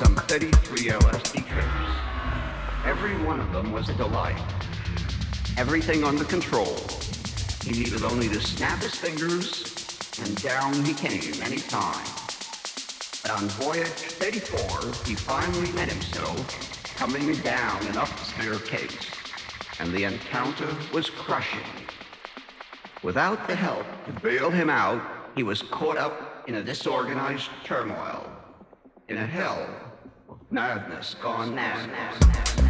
some 33 LSD trips. Every one of them was a delight. Everything under control. He needed only to snap his fingers, and down he came any time. On voyage 34, he finally met himself coming down an up staircase, and the encounter was crushing. Without the help to bail him out, he was caught up in a disorganized turmoil, in a hell Madness gone now.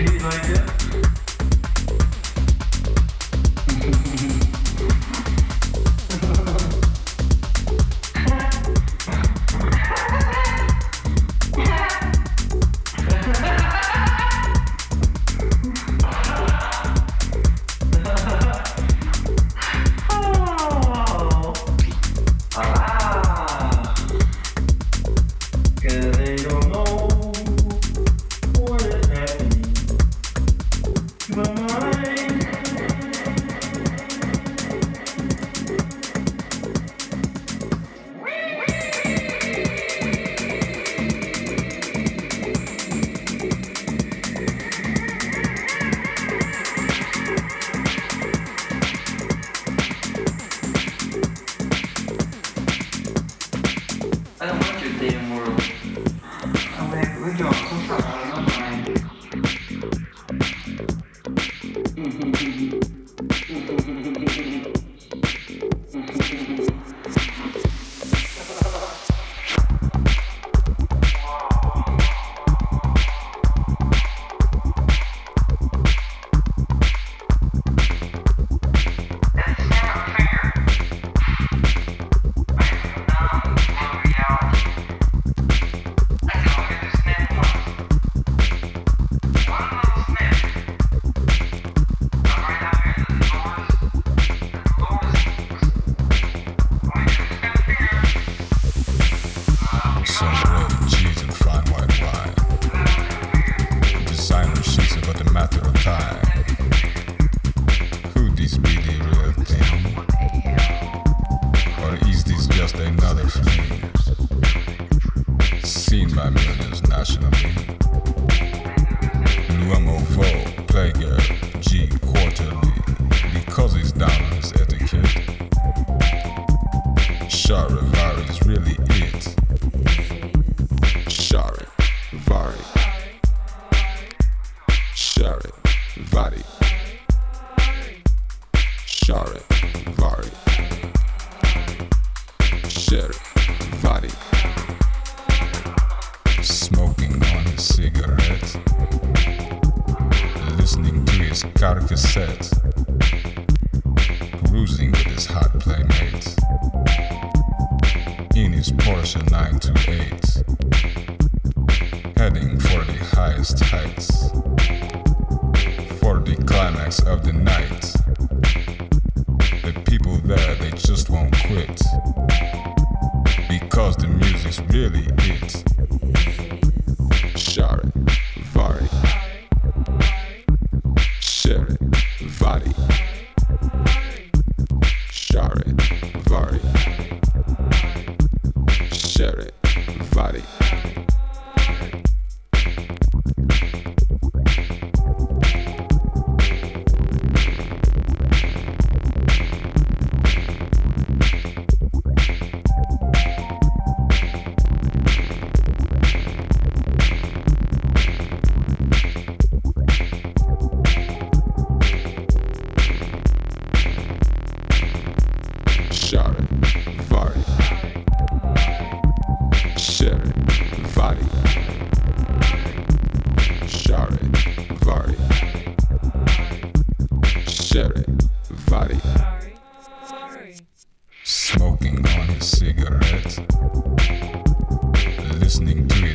Daylight. Africans G Quarterly, because he's down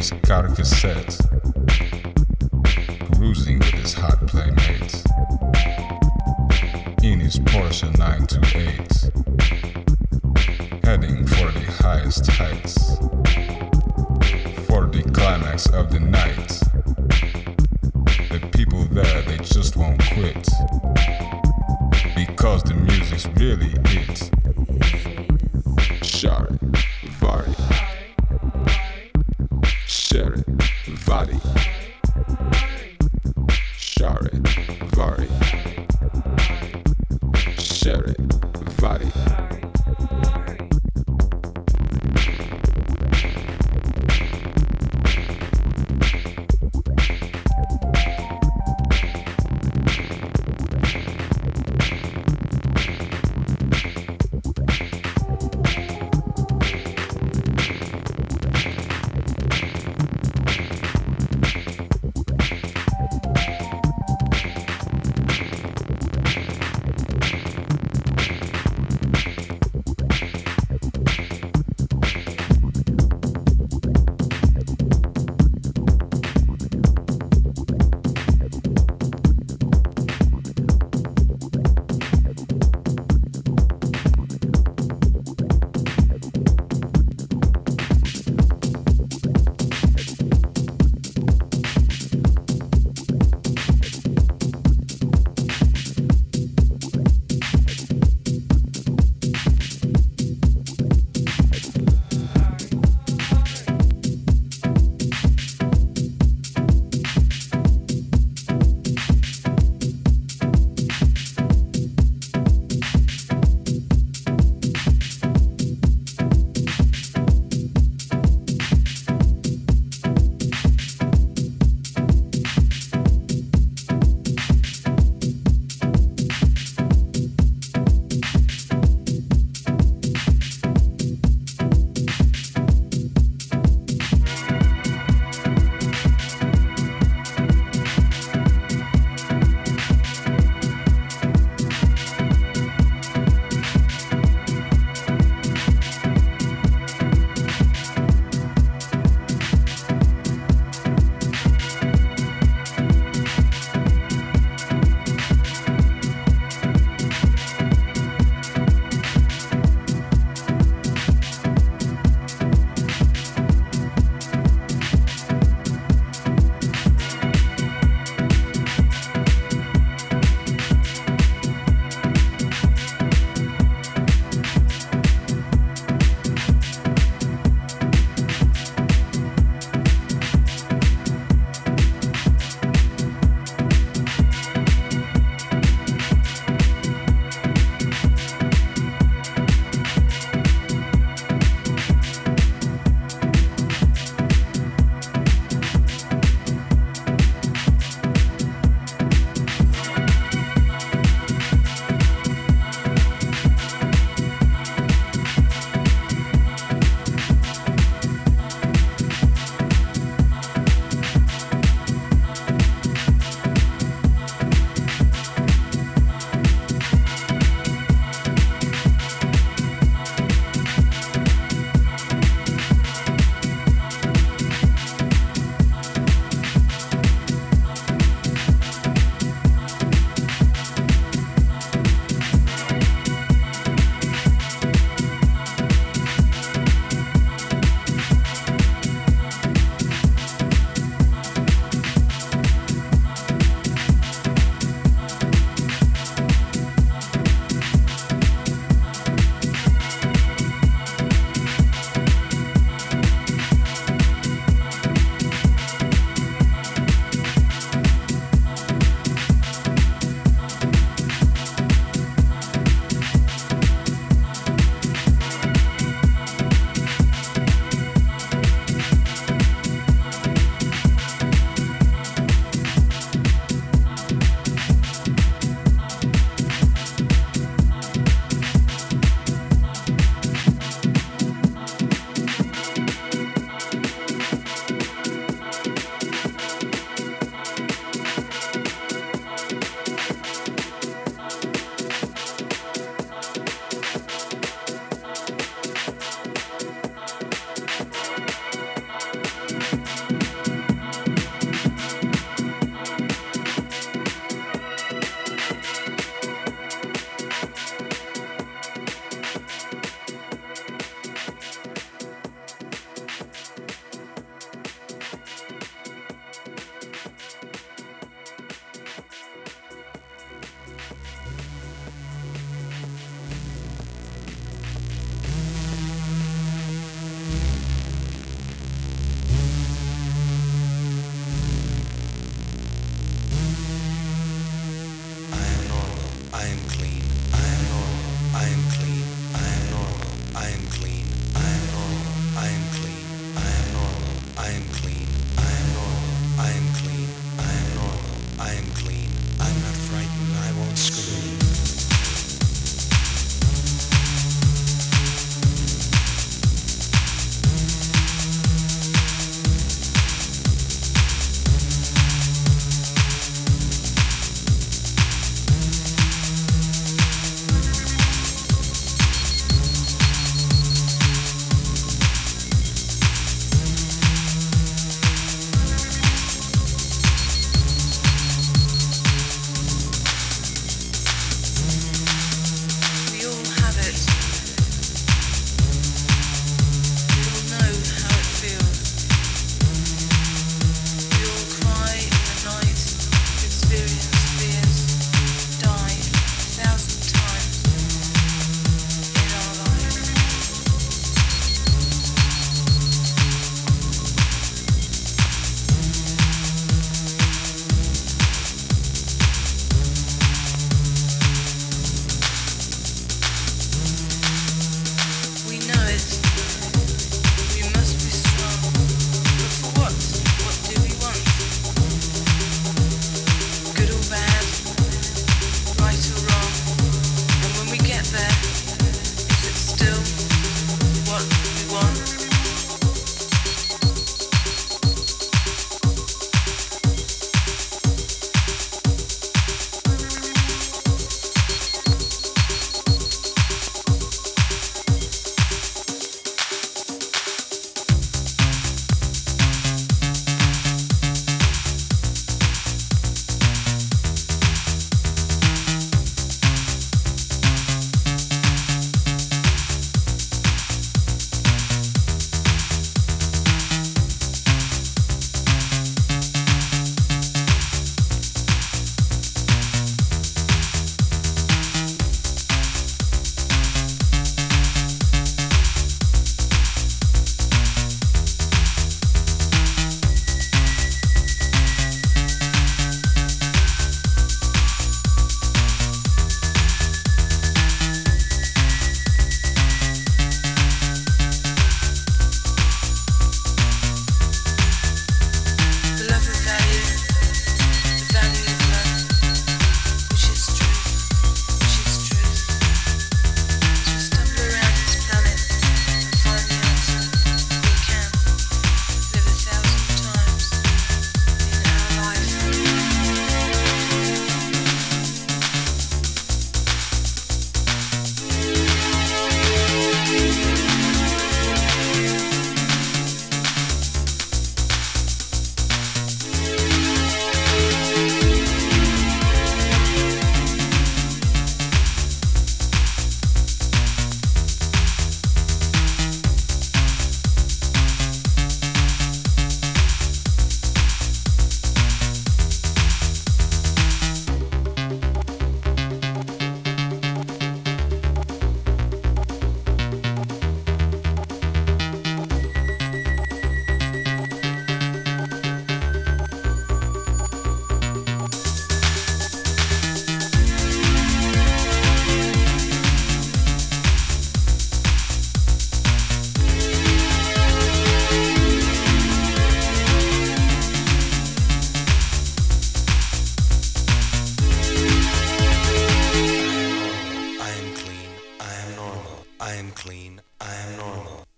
his cassette. Cruising with his hot playmates. In his Porsche 928 heading for the highest heights, for the climax of the night. The people there, they just won't quit, because the music's really it. Share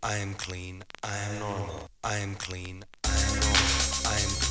I am clean. I am normal. I am clean. I am normal. I am clean.